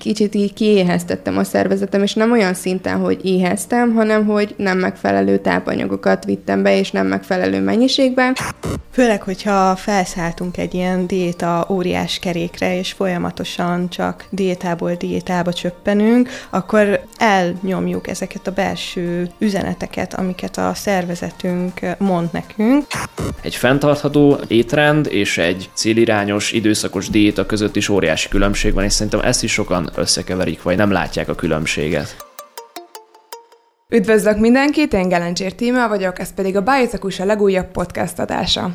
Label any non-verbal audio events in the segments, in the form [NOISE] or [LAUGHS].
kicsit így kiéheztettem a szervezetem, és nem olyan szinten, hogy éheztem, hanem hogy nem megfelelő tápanyagokat vittem be, és nem megfelelő mennyiségben. Főleg, hogyha felszálltunk egy ilyen diéta óriás kerékre, és folyamatosan csak diétából diétába csöppenünk, akkor elnyomjuk ezeket a belső üzeneteket, amiket a szervezetünk mond nekünk. Egy fenntartható étrend és egy célirányos, időszakos diéta között is óriási különbség van, és szerintem ezt is sokan összekeverik, vagy nem látják a különbséget. Üdvözlök mindenkit, én Gelencsér Tímea vagyok, ez pedig a Biotekus a legújabb podcast adása.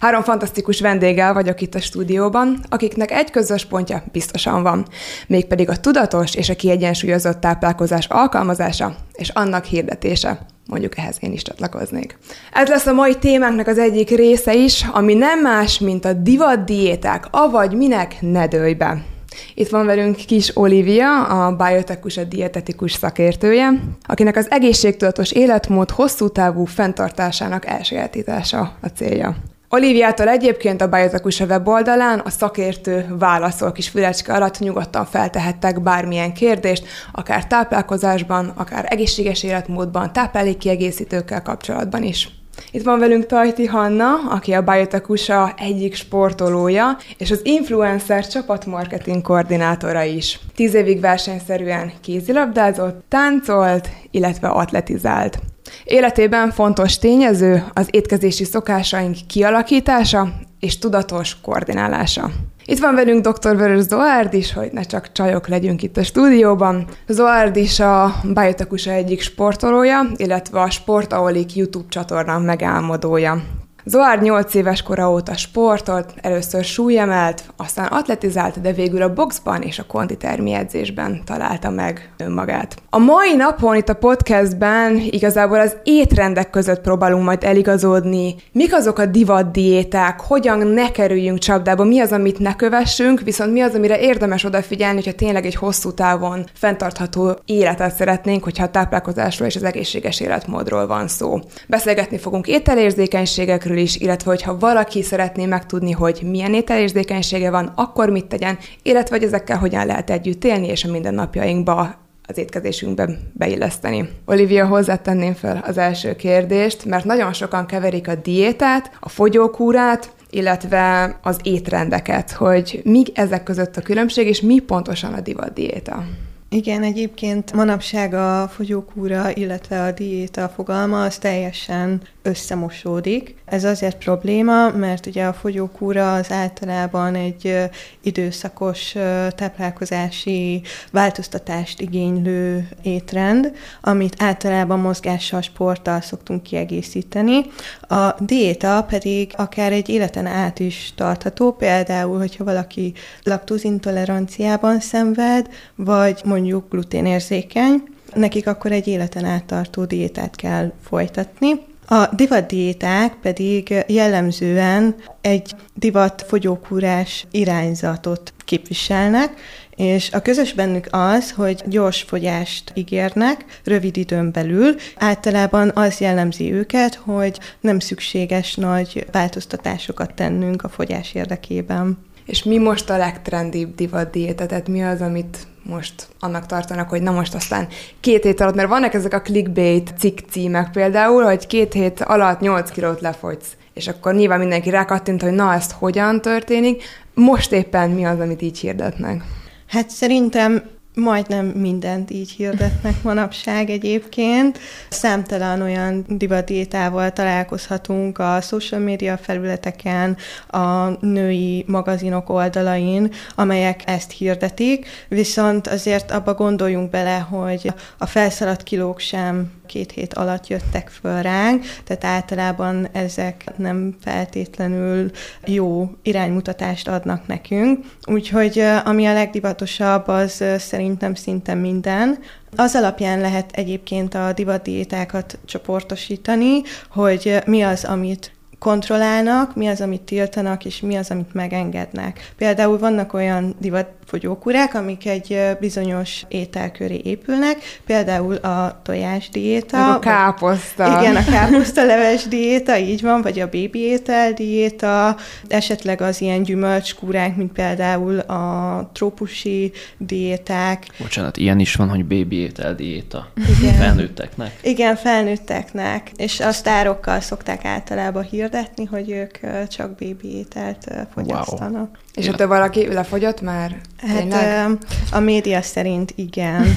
Három fantasztikus vendéggel vagyok itt a stúdióban, akiknek egy közös pontja biztosan van, mégpedig a tudatos és a kiegyensúlyozott táplálkozás alkalmazása és annak hirdetése. Mondjuk ehhez én is csatlakoznék. Ez lesz a mai témánknak az egyik része is, ami nem más, mint a divat diéták, avagy minek ne dőlj be. Itt van velünk Kis Olivia, a biotekus, a dietetikus szakértője, akinek az egészségtudatos életmód hosszú távú fenntartásának elsajátítása a célja. Oliviától egyébként a Biotekus weboldalán a szakértő válaszol kis fülecske alatt nyugodtan feltehettek bármilyen kérdést, akár táplálkozásban, akár egészséges életmódban, táplálékkiegészítőkkel kapcsolatban is. Itt van velünk Tajti Hanna, aki a Biotakusa egyik sportolója, és az influencer csapatmarketing koordinátora is. Tíz évig versenyszerűen kézilabdázott, táncolt, illetve atletizált. Életében fontos tényező az étkezési szokásaink kialakítása és tudatos koordinálása. Itt van velünk dr. Vörös Zoárd is, hogy ne csak csajok legyünk itt a stúdióban. Zoárd is a Biotakusa egyik sportolója, illetve a Sportaolik YouTube csatorna megálmodója. Zoár 8 éves kora óta sportolt, először súlyemelt, aztán atletizált, de végül a boxban és a konditermi edzésben találta meg önmagát. A mai napon itt a podcastben igazából az étrendek között próbálunk majd eligazodni. Mik azok a divat diéták, hogyan ne kerüljünk csapdába, mi az, amit ne kövessünk, viszont mi az, amire érdemes odafigyelni, hogyha tényleg egy hosszú távon fenntartható életet szeretnénk, hogyha a táplálkozásról és az egészséges életmódról van szó. Beszélgetni fogunk ételérzékenységekről, is, illetve hogyha valaki szeretné megtudni, hogy milyen ételérzékenysége van, akkor mit tegyen, illetve hogy ezekkel hogyan lehet együtt élni, és a mindennapjainkba az étkezésünkbe beilleszteni. Olivia, hozzátenném fel az első kérdést, mert nagyon sokan keverik a diétát, a fogyókúrát, illetve az étrendeket, hogy mi ezek között a különbség, és mi pontosan a divat diéta. Igen, egyébként manapság a fogyókúra, illetve a diéta fogalma az teljesen összemosódik. Ez azért probléma, mert ugye a fogyókúra az általában egy időszakos táplálkozási változtatást igénylő étrend, amit általában mozgással, sporttal szoktunk kiegészíteni. A diéta pedig akár egy életen át is tartható, például, hogyha valaki laktózintoleranciában szenved, vagy mondjuk gluténérzékeny, nekik akkor egy életen át tartó diétát kell folytatni. A divatdiéták pedig jellemzően egy divat fogyókúrás irányzatot képviselnek, és a közös bennük az, hogy gyors fogyást ígérnek rövid időn belül. Általában az jellemzi őket, hogy nem szükséges nagy változtatásokat tennünk a fogyás érdekében. És mi most a legtrendibb divat diéta? Tehát mi az, amit most annak tartanak, hogy na most aztán két hét alatt, mert vannak ezek a clickbait cikk címek például, hogy két hét alatt 8 kilót lefogysz, és akkor nyilván mindenki rákattint, hogy na ezt hogyan történik. Most éppen mi az, amit így hirdetnek? Hát szerintem majdnem mindent így hirdetnek manapság egyébként. Számtalan olyan divatdiétával találkozhatunk a social media felületeken, a női magazinok oldalain, amelyek ezt hirdetik, viszont azért abba gondoljunk bele, hogy a felszaladt kilók sem két hét alatt jöttek föl ránk, tehát általában ezek nem feltétlenül jó iránymutatást adnak nekünk. Úgyhogy ami a legdivatosabb, az szerintem szinte minden. Az alapján lehet egyébként a divatdiétákat csoportosítani, hogy mi az, amit kontrollálnak, mi az, amit tiltanak, és mi az, amit megengednek. Például vannak olyan divat fogyókúrák, amik egy bizonyos étel köré épülnek, például a tojás diéta. A káposzta. Igen, a káposzta leves diéta, így van, vagy a bébi étel diéta, esetleg az ilyen gyümölcskúrák, mint például a trópusi diéták. Bocsánat, ilyen is van, hogy bébi étel diéta. Igen. Felnőtteknek? Igen, felnőtteknek, és a sztárokkal szokták általában hirdetni, hogy ők csak bébi ételt fogyasztanak. Wow. És ott valaki lefogyott már? Hát Tényleg? a média szerint igen. [LAUGHS]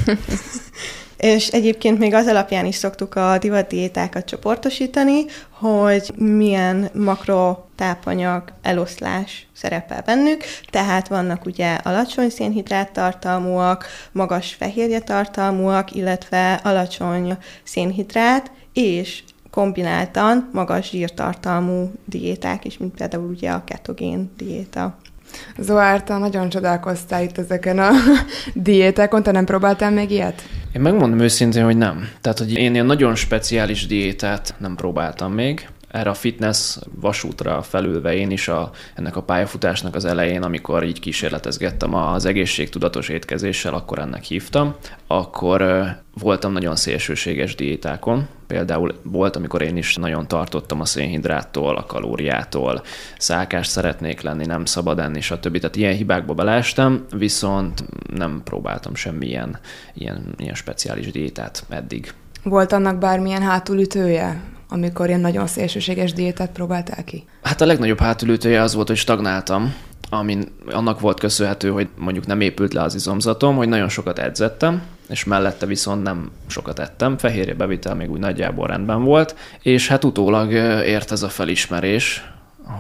És egyébként még az alapján is szoktuk a divatdiétákat csoportosítani, hogy milyen makrotápanyag eloszlás szerepel bennük, tehát vannak ugye alacsony szénhidrát tartalmúak, magas fehérje tartalmúak, illetve alacsony szénhidrát, és kombináltan magas zsírtartalmú diéták is, mint például ugye a ketogén diéta. Zoárta, nagyon csodálkoztál itt ezeken a [LAUGHS] diétákon, te nem próbáltál még ilyet? Én megmondom őszintén, hogy nem. Tehát, hogy én ilyen nagyon speciális diétát nem próbáltam még erre a fitness vasútra felülve én is a, ennek a pályafutásnak az elején, amikor így kísérletezgettem az egészségtudatos étkezéssel, akkor ennek hívtam, akkor voltam nagyon szélsőséges diétákon. Például volt, amikor én is nagyon tartottam a szénhidráttól, a kalóriától, szákás szeretnék lenni, nem szabad enni, stb. Tehát ilyen hibákba belestem, viszont nem próbáltam semmilyen ilyen, ilyen speciális diétát eddig. Volt annak bármilyen hátulütője? Amikor ilyen nagyon szélsőséges diétát próbáltál ki? Hát a legnagyobb hátulütője az volt, hogy stagnáltam, amin annak volt köszönhető, hogy mondjuk nem épült le az izomzatom, hogy nagyon sokat edzettem, és mellette viszont nem sokat ettem, fehérje bevitel még úgy nagyjából rendben volt, és hát utólag ért ez a felismerés,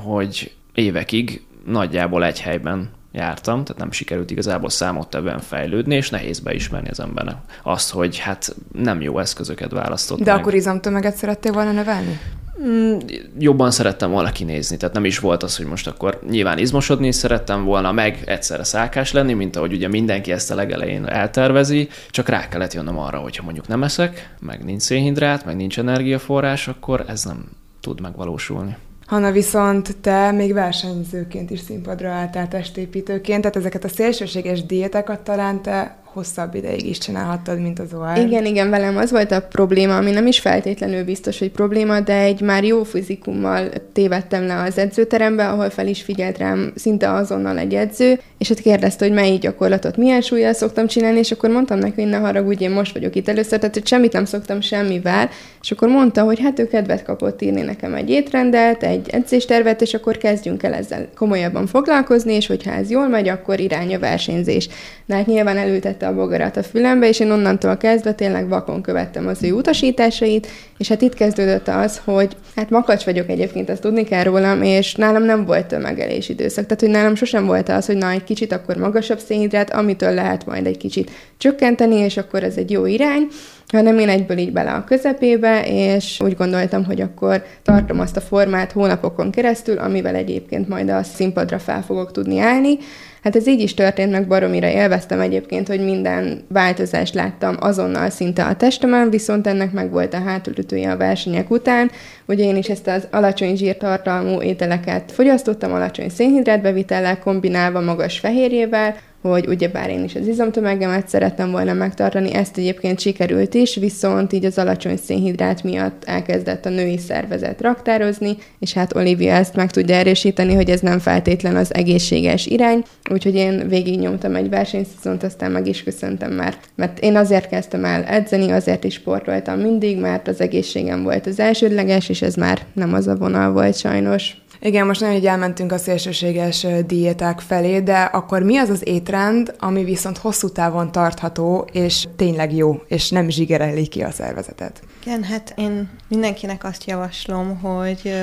hogy évekig nagyjából egy helyben jártam, tehát nem sikerült igazából számottevően fejlődni, és nehéz beismerni az embernek azt, hogy hát nem jó eszközöket választott De meg. akkor izomtömeget szerettél volna növelni? Mm, jobban szerettem volna kinézni, tehát nem is volt az, hogy most akkor nyilván izmosodni szerettem volna, meg egyszerre szákás lenni, mint ahogy ugye mindenki ezt a legelején eltervezi, csak rá kellett jönnöm arra, hogyha mondjuk nem eszek, meg nincs szénhidrát, meg nincs energiaforrás, akkor ez nem tud megvalósulni. Hanna, viszont te még versenyzőként is színpadra álltál testépítőként, tehát ezeket a szélsőséges diétákat talán te hosszabb ideig is csinálhattad, mint az OR. Igen, igen, velem az volt a probléma, ami nem is feltétlenül biztos, hogy probléma, de egy már jó fizikummal tévedtem le az edzőterembe, ahol fel is figyelt rám szinte azonnal egy edző, és hát kérdezte, hogy melyik gyakorlatot milyen súlyjal szoktam csinálni, és akkor mondtam neki, hogy ne haragudj, én most vagyok itt először, tehát hogy semmit nem szoktam semmivel, és akkor mondta, hogy hát ő kedvet kapott írni nekem egy étrendet, egy edzéstervet, és akkor kezdjünk el ezzel komolyabban foglalkozni, és hogyha ez jól megy, akkor irány a versenyzés. De hát nyilván elültette a bogarat a fülembe, és én onnantól kezdve tényleg vakon követtem az ő utasításait, és hát itt kezdődött az, hogy hát makacs vagyok egyébként, azt tudni kell rólam, és nálam nem volt tömegelés időszak. Tehát, hogy nálam sosem volt az, hogy na, egy kicsit akkor magasabb szénhidrát, amitől lehet majd egy kicsit csökkenteni, és akkor ez egy jó irány hanem én egyből így bele a közepébe, és úgy gondoltam, hogy akkor tartom azt a formát hónapokon keresztül, amivel egyébként majd a színpadra fel fogok tudni állni. Hát ez így is történt, meg baromira élveztem egyébként, hogy minden változást láttam azonnal szinte a testemen, viszont ennek meg volt a hátulütője a versenyek után. Ugye én is ezt az alacsony zsírtartalmú ételeket fogyasztottam, alacsony szénhidrátbevitellel kombinálva magas fehérjével, hogy ugyebár én is az izomtömegemet szerettem volna megtartani, ezt egyébként sikerült is, viszont így az alacsony szénhidrát miatt elkezdett a női szervezet raktározni, és hát Olivia ezt meg tudja erősíteni, hogy ez nem feltétlen az egészséges irány, úgyhogy én végignyomtam egy versenyszezont, aztán meg is köszöntem már, mert én azért kezdtem el edzeni, azért is sportoltam mindig, mert az egészségem volt az elsődleges, és ez már nem az a vonal volt sajnos. Igen, most nagyon így elmentünk a szélsőséges diéták felé, de akkor mi az az étrend, ami viszont hosszú távon tartható, és tényleg jó, és nem zsigereli ki a szervezetet? Igen, hát én mindenkinek azt javaslom, hogy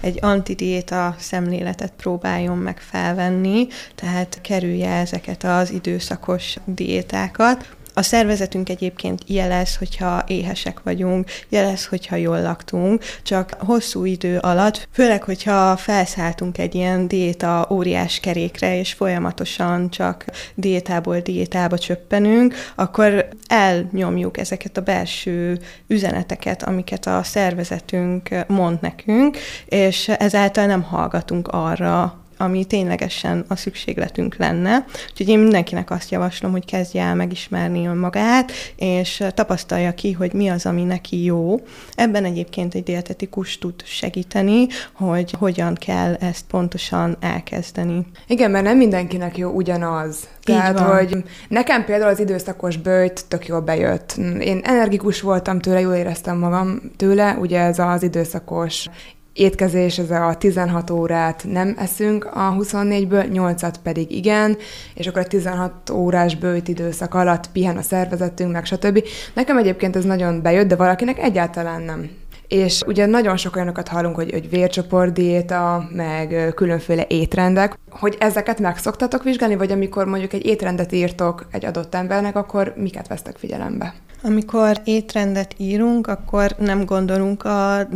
egy antidiéta szemléletet próbáljon meg felvenni, tehát kerülje ezeket az időszakos diétákat, a szervezetünk egyébként jelez, hogyha éhesek vagyunk, jelez, hogyha jól laktunk, csak hosszú idő alatt, főleg, hogyha felszálltunk egy ilyen diéta óriás kerékre, és folyamatosan csak diétából diétába csöppenünk, akkor elnyomjuk ezeket a belső üzeneteket, amiket a szervezetünk mond nekünk, és ezáltal nem hallgatunk arra, ami ténylegesen a szükségletünk lenne. Úgyhogy én mindenkinek azt javaslom, hogy kezdje el megismerni önmagát, és tapasztalja ki, hogy mi az, ami neki jó. Ebben egyébként egy dietetikus tud segíteni, hogy hogyan kell ezt pontosan elkezdeni. Igen, mert nem mindenkinek jó ugyanaz. Tehát, hogy nekem például az időszakos bőjt tök jól bejött. Én energikus voltam tőle, jól éreztem magam tőle, ugye ez az időszakos étkezés, ez a 16 órát nem eszünk a 24-ből, 8-at pedig igen, és akkor a 16 órás bőjt időszak alatt pihen a szervezetünk, meg stb. Nekem egyébként ez nagyon bejött, de valakinek egyáltalán nem. És ugye nagyon sok olyanokat hallunk, hogy, hogy vércsoportdiéta, meg különféle étrendek, hogy ezeket meg szoktatok vizsgálni, vagy amikor mondjuk egy étrendet írtok egy adott embernek, akkor miket vesztek figyelembe? Amikor étrendet írunk, akkor nem gondolunk a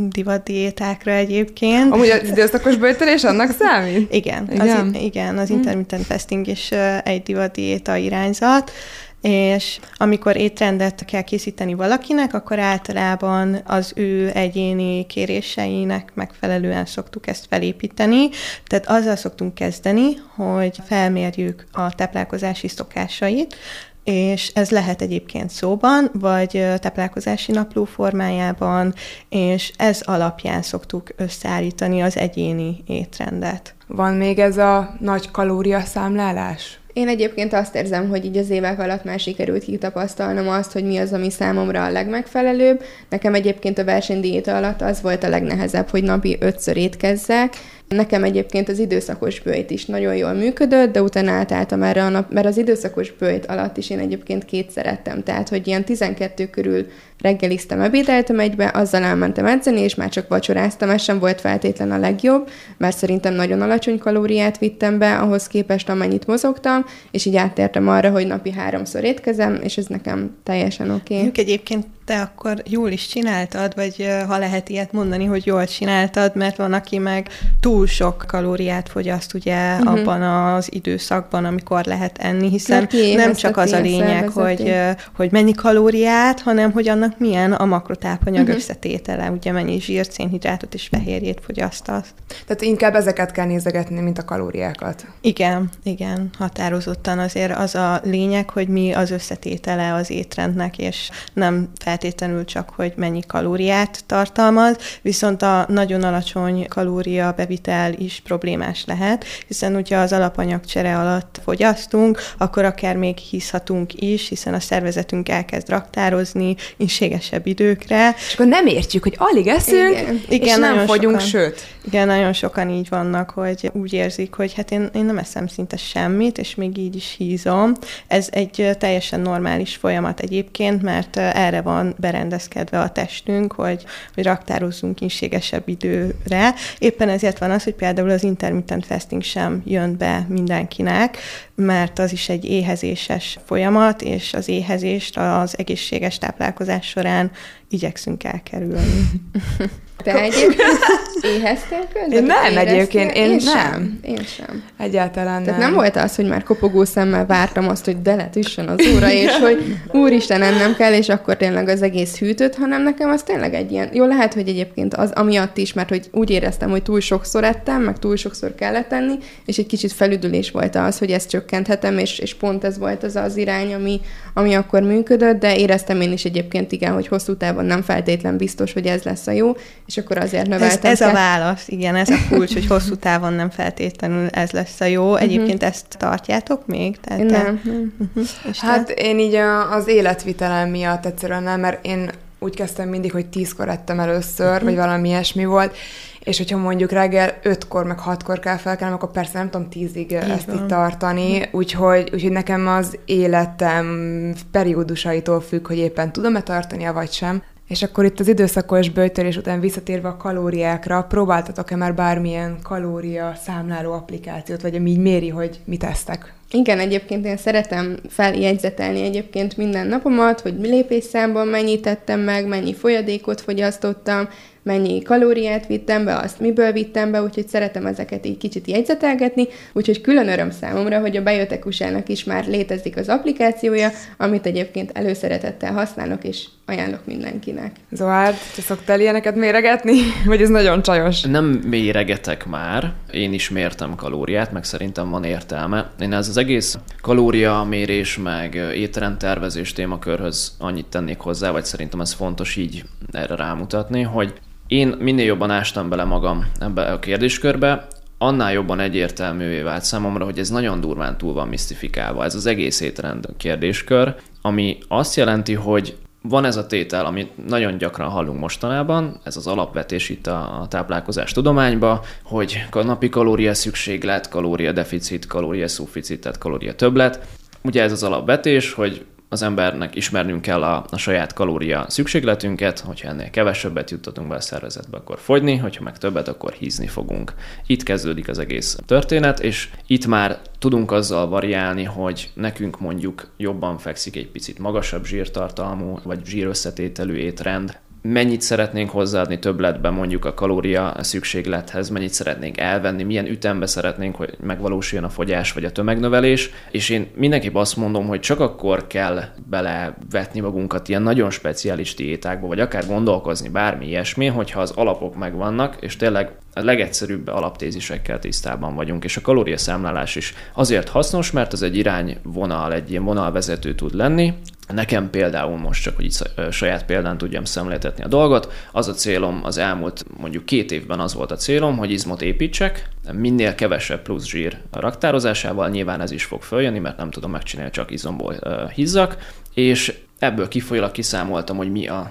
diétákra egyébként. Amúgy az időszakos bőtölés annak számít? Igen, igen, az, igen, az hm. intermittent fasting is egy diéta irányzat, és amikor étrendet kell készíteni valakinek, akkor általában az ő egyéni kéréseinek megfelelően szoktuk ezt felépíteni. Tehát azzal szoktunk kezdeni, hogy felmérjük a táplálkozási szokásait, és ez lehet egyébként szóban, vagy táplálkozási napló formájában, és ez alapján szoktuk összeállítani az egyéni étrendet. Van még ez a nagy kalóriaszámlálás? Én egyébként azt érzem, hogy így az évek alatt már sikerült kitapasztalnom azt, hogy mi az, ami számomra a legmegfelelőbb. Nekem egyébként a versenydiéta alatt az volt a legnehezebb, hogy napi ötször étkezzek, Nekem egyébként az időszakos bőjt is nagyon jól működött, de utána átálltam erre a nap, mert az időszakos bőjt alatt is én egyébként kétszer ettem, tehát hogy ilyen 12 körül reggeliztem, ebédeltem egybe, azzal elmentem edzeni, és már csak vacsoráztam, ez sem volt feltétlen a legjobb, mert szerintem nagyon alacsony kalóriát vittem be, ahhoz képest amennyit mozogtam, és így áttértem arra, hogy napi háromszor étkezem, és ez nekem teljesen oké. Okay. Egyébként te akkor jól is csináltad, vagy ha lehet ilyet mondani, hogy jól csináltad, mert van, aki meg túl sok kalóriát fogyaszt ugye uh-huh. abban az időszakban, amikor lehet enni, hiszen nem csak az a lényeg, hogy, hogy mennyi kalóriát, hanem hogy annak milyen a makrotápanyag uh-huh. összetétele, ugye mennyi zsírt, szénhidrátot és fehérjét fogyasztasz. Tehát inkább ezeket kell nézegetni, mint a kalóriákat. Igen, igen, határozottan azért az a lényeg, hogy mi az összetétele az étrendnek, és nem fel feltétlenül csak, hogy mennyi kalóriát tartalmaz, viszont a nagyon alacsony kalória bevitel is problémás lehet, hiszen ugye az alapanyagcsere alatt fogyasztunk, akkor akár még hiszhatunk is, hiszen a szervezetünk elkezd raktározni inségesebb időkre. És akkor nem értjük, hogy alig eszünk, igen. és igen, nem fogyunk, sokan, sőt. Igen, nagyon sokan így vannak, hogy úgy érzik, hogy hát én, én nem eszem szinte semmit, és még így is hízom. Ez egy teljesen normális folyamat egyébként, mert erre van van berendezkedve a testünk, hogy, hogy raktározzunk inségesebb időre. Éppen ezért van az, hogy például az intermittent fasting sem jön be mindenkinek, mert az is egy éhezéses folyamat, és az éhezést az egészséges táplálkozás során igyekszünk elkerülni. [LAUGHS] Te egyébként éheztél közben? Én nem egyébként, én, én nem. Sem. Én sem. Egyáltalán Tehát nem. nem volt az, hogy már kopogó szemmel vártam azt, hogy de letüssön az óra, és hogy úristen, ennem kell, és akkor tényleg az egész hűtött, hanem nekem az tényleg egy ilyen, jó lehet, hogy egyébként az amiatt is, mert hogy úgy éreztem, hogy túl sokszor ettem, meg túl sokszor kellett tenni, és egy kicsit felüdülés volt az, hogy ezt csökkenthetem, és, és pont ez volt az az irány, ami, ami akkor működött, de éreztem én is egyébként igen, hogy hosszú távon nem feltétlen biztos, hogy ez lesz a jó, és akkor azért növeltem. Ez, ez a válasz, igen, ez a kulcs, hogy hosszú [LAUGHS] távon nem feltétlenül ez lesz a jó. Mhm. Egyébként uh-huh. ezt tartjátok még? Tehát nem. Te... nem. Uh-huh. Hát én így a, az életvitelem miatt egyszerűen nem, mert én úgy kezdtem mindig, hogy tízkor ettem először, uh-huh. vagy valami ilyesmi volt, és hogyha mondjuk reggel ötkor, meg hatkor kell felkelnem, akkor persze nem tudom tízig Így ezt van. itt tartani, úgyhogy, úgyhogy nekem az életem periódusaitól függ, hogy éppen tudom-e tartani, vagy sem. És akkor itt az időszakos bőtörés után visszatérve a kalóriákra, próbáltatok-e már bármilyen kalória számláló applikációt, vagy ami így méri, hogy mit esztek? Igen, egyébként én szeretem feljegyzetelni egyébként minden napomat, hogy lépésszámban mennyit tettem meg, mennyi folyadékot fogyasztottam, mennyi kalóriát vittem be, azt miből vittem be, úgyhogy szeretem ezeket így kicsit jegyzetelgetni, úgyhogy külön öröm számomra, hogy a Biotecusának is már létezik az applikációja, amit egyébként előszeretettel használok, és ajánlok mindenkinek. Zoárd, te szoktál ilyeneket méregetni? [LAUGHS] Vagy ez nagyon csajos? Nem méregetek már, én is mértem kalóriát, meg szerintem van értelme. Én ez az egész kalóriamérés, meg étrendtervezés témakörhöz annyit tennék hozzá, vagy szerintem ez fontos így erre rámutatni, hogy én minél jobban ástam bele magam ebbe a kérdéskörbe, annál jobban egyértelművé vált számomra, hogy ez nagyon durván túl van misztifikálva, ez az egész étrend kérdéskör, ami azt jelenti, hogy van ez a tétel, amit nagyon gyakran hallunk mostanában, ez az alapvetés itt a táplálkozás tudományba, hogy napi kalória szükséglet, kalória deficit, kalória szuficit, tehát kalória többlet. Ugye ez az alapvetés, hogy az embernek ismernünk kell a, a saját kalória szükségletünket, hogyha ennél kevesebbet juttatunk be a szervezetbe, akkor fogyni, hogyha meg többet, akkor hízni fogunk. Itt kezdődik az egész történet, és itt már tudunk azzal variálni, hogy nekünk mondjuk jobban fekszik egy picit magasabb zsírtartalmú, vagy zsírösszetételű étrend, mennyit szeretnénk hozzáadni többletbe mondjuk a kalória szükséglethez, mennyit szeretnénk elvenni, milyen ütembe szeretnénk, hogy megvalósuljon a fogyás vagy a tömegnövelés, és én mindenképp azt mondom, hogy csak akkor kell belevetni magunkat ilyen nagyon speciális diétákba, vagy akár gondolkozni bármi ilyesmi, hogyha az alapok megvannak, és tényleg a legegyszerűbb alaptézisekkel tisztában vagyunk, és a kalóriaszámlálás is azért hasznos, mert az egy irányvonal, egy ilyen vonalvezető tud lenni, Nekem például most csak, hogy így saját példán tudjam szemléltetni a dolgot, az a célom az elmúlt mondjuk két évben az volt a célom, hogy izmot építsek, minél kevesebb plusz zsír raktározásával, nyilván ez is fog följönni, mert nem tudom megcsinálni, csak izomból hizzak, és ebből kifolyólag kiszámoltam, hogy mi a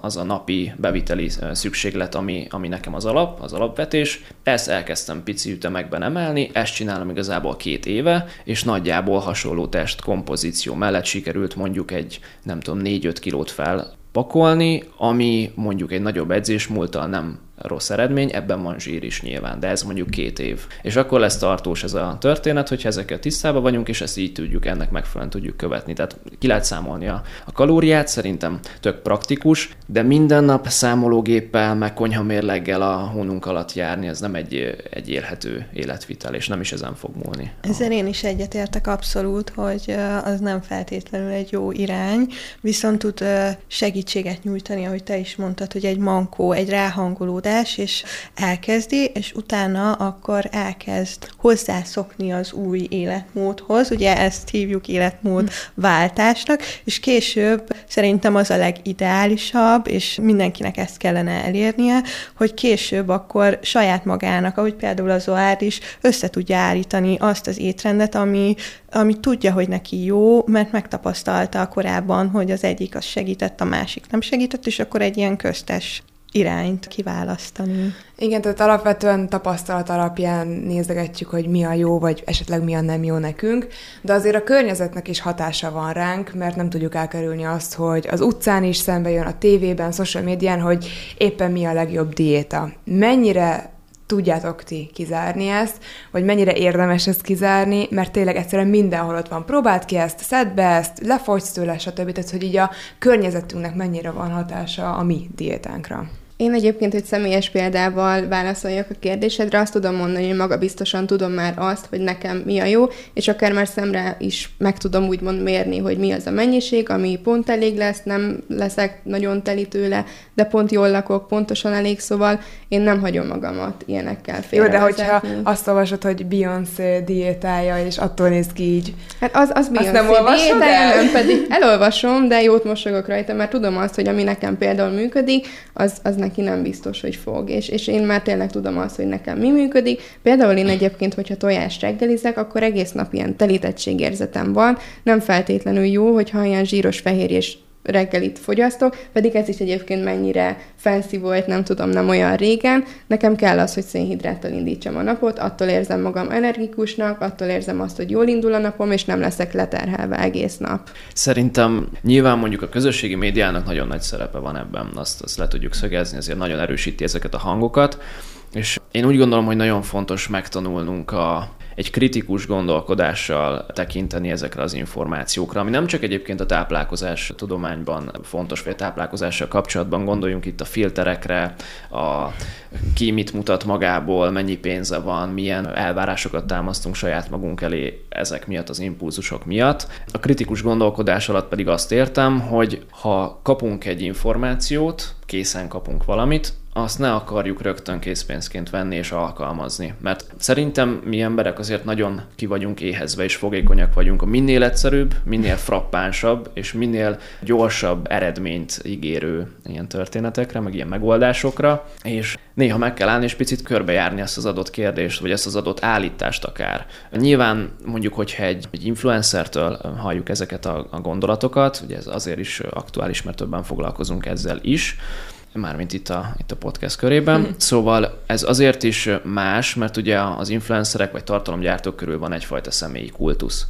az a napi beviteli szükséglet, ami, ami nekem az alap, az alapvetés. Ezt elkezdtem pici ütemekben emelni, ezt csinálom igazából két éve, és nagyjából hasonló test kompozíció mellett sikerült mondjuk egy, nem tudom, 4-5 kilót felpakolni, ami mondjuk egy nagyobb edzés múltal nem rossz eredmény, ebben van zsír is nyilván, de ez mondjuk két év. És akkor lesz tartós ez a történet, hogyha ezekkel tisztában vagyunk, és ezt így tudjuk, ennek megfelelően tudjuk követni. Tehát ki lehet számolni a, a kalóriát, szerintem tök praktikus, de minden nap számológéppel, meg konyhamérleggel a hónunk alatt járni, ez nem egy, egy élhető életvitel, és nem is ezen fog múlni. Ezzel én is egyetértek abszolút, hogy az nem feltétlenül egy jó irány, viszont tud segítséget nyújtani, ahogy te is mondtad, hogy egy mankó, egy ráhangolódás, megoldás, és elkezdi, és utána akkor elkezd hozzászokni az új életmódhoz, ugye ezt hívjuk életmód váltásnak, és később szerintem az a legideálisabb, és mindenkinek ezt kellene elérnie, hogy később akkor saját magának, ahogy például az Oár is, össze tudja állítani azt az étrendet, ami, ami tudja, hogy neki jó, mert megtapasztalta korábban, hogy az egyik az segített, a másik nem segített, és akkor egy ilyen köztes irányt kiválasztani. Igen, tehát alapvetően tapasztalat alapján nézegetjük, hogy mi a jó, vagy esetleg mi a nem jó nekünk, de azért a környezetnek is hatása van ránk, mert nem tudjuk elkerülni azt, hogy az utcán is szembe jön, a tévében, social médián, hogy éppen mi a legjobb diéta. Mennyire tudjátok ti kizárni ezt, vagy mennyire érdemes ezt kizárni, mert tényleg egyszerűen mindenhol ott van. Próbáld ki ezt, szedd be ezt, lefogysz tőle, stb. Tehát, hogy így a környezetünknek mennyire van hatása a mi diétánkra. Én egyébként, hogy személyes példával válaszoljak a kérdésedre, azt tudom mondani, hogy maga biztosan tudom már azt, hogy nekem mi a jó, és akár már szemre is meg tudom úgymond mérni, hogy mi az a mennyiség, ami pont elég lesz, nem leszek nagyon teli tőle, de pont jól lakok, pontosan elég, szóval én nem hagyom magamat ilyenekkel félre. Jó, de hogyha azt olvasod, hogy Beyoncé diétája, és attól néz ki így. Hát az, az Beyoncé nem diétája, nem [LAUGHS] pedig elolvasom, de jót mosogok rajta, mert tudom azt, hogy ami nekem például működik, az, az neki nem biztos, hogy fog. És, és én már tényleg tudom azt, hogy nekem mi működik. Például én egyébként, hogyha tojást reggelizek, akkor egész nap ilyen telítettségérzetem van. Nem feltétlenül jó, hogyha ilyen zsíros fehérjés reggelit fogyasztok, pedig ez is egyébként mennyire fancy volt, nem tudom, nem olyan régen. Nekem kell az, hogy szénhidráttal indítsam a napot, attól érzem magam energikusnak, attól érzem azt, hogy jól indul a napom, és nem leszek leterhelve egész nap. Szerintem nyilván mondjuk a közösségi médiának nagyon nagy szerepe van ebben, azt, azt le tudjuk szögezni, ezért nagyon erősíti ezeket a hangokat, és én úgy gondolom, hogy nagyon fontos megtanulnunk a egy kritikus gondolkodással tekinteni ezekre az információkra, ami nem csak egyébként a táplálkozás tudományban fontos, vagy a táplálkozással kapcsolatban gondoljunk itt a filterekre, a ki mit mutat magából, mennyi pénze van, milyen elvárásokat támasztunk saját magunk elé ezek miatt, az impulzusok miatt. A kritikus gondolkodás alatt pedig azt értem, hogy ha kapunk egy információt, készen kapunk valamit, azt ne akarjuk rögtön készpénzként venni és alkalmazni. Mert szerintem mi emberek azért nagyon ki vagyunk éhezve és fogékonyak vagyunk minél egyszerűbb, minél frappánsabb és minél gyorsabb eredményt ígérő ilyen történetekre, meg ilyen megoldásokra, és néha meg kell állni és picit körbejárni ezt az adott kérdést, vagy ezt az adott állítást akár. Nyilván mondjuk, hogyha egy, egy influencertől halljuk ezeket a, a gondolatokat, ugye ez azért is aktuális, mert többen foglalkozunk ezzel is, mármint itt a, itt a podcast körében. Mm. Szóval ez azért is más, mert ugye az influencerek vagy tartalomgyártók körül van egyfajta személyi kultusz.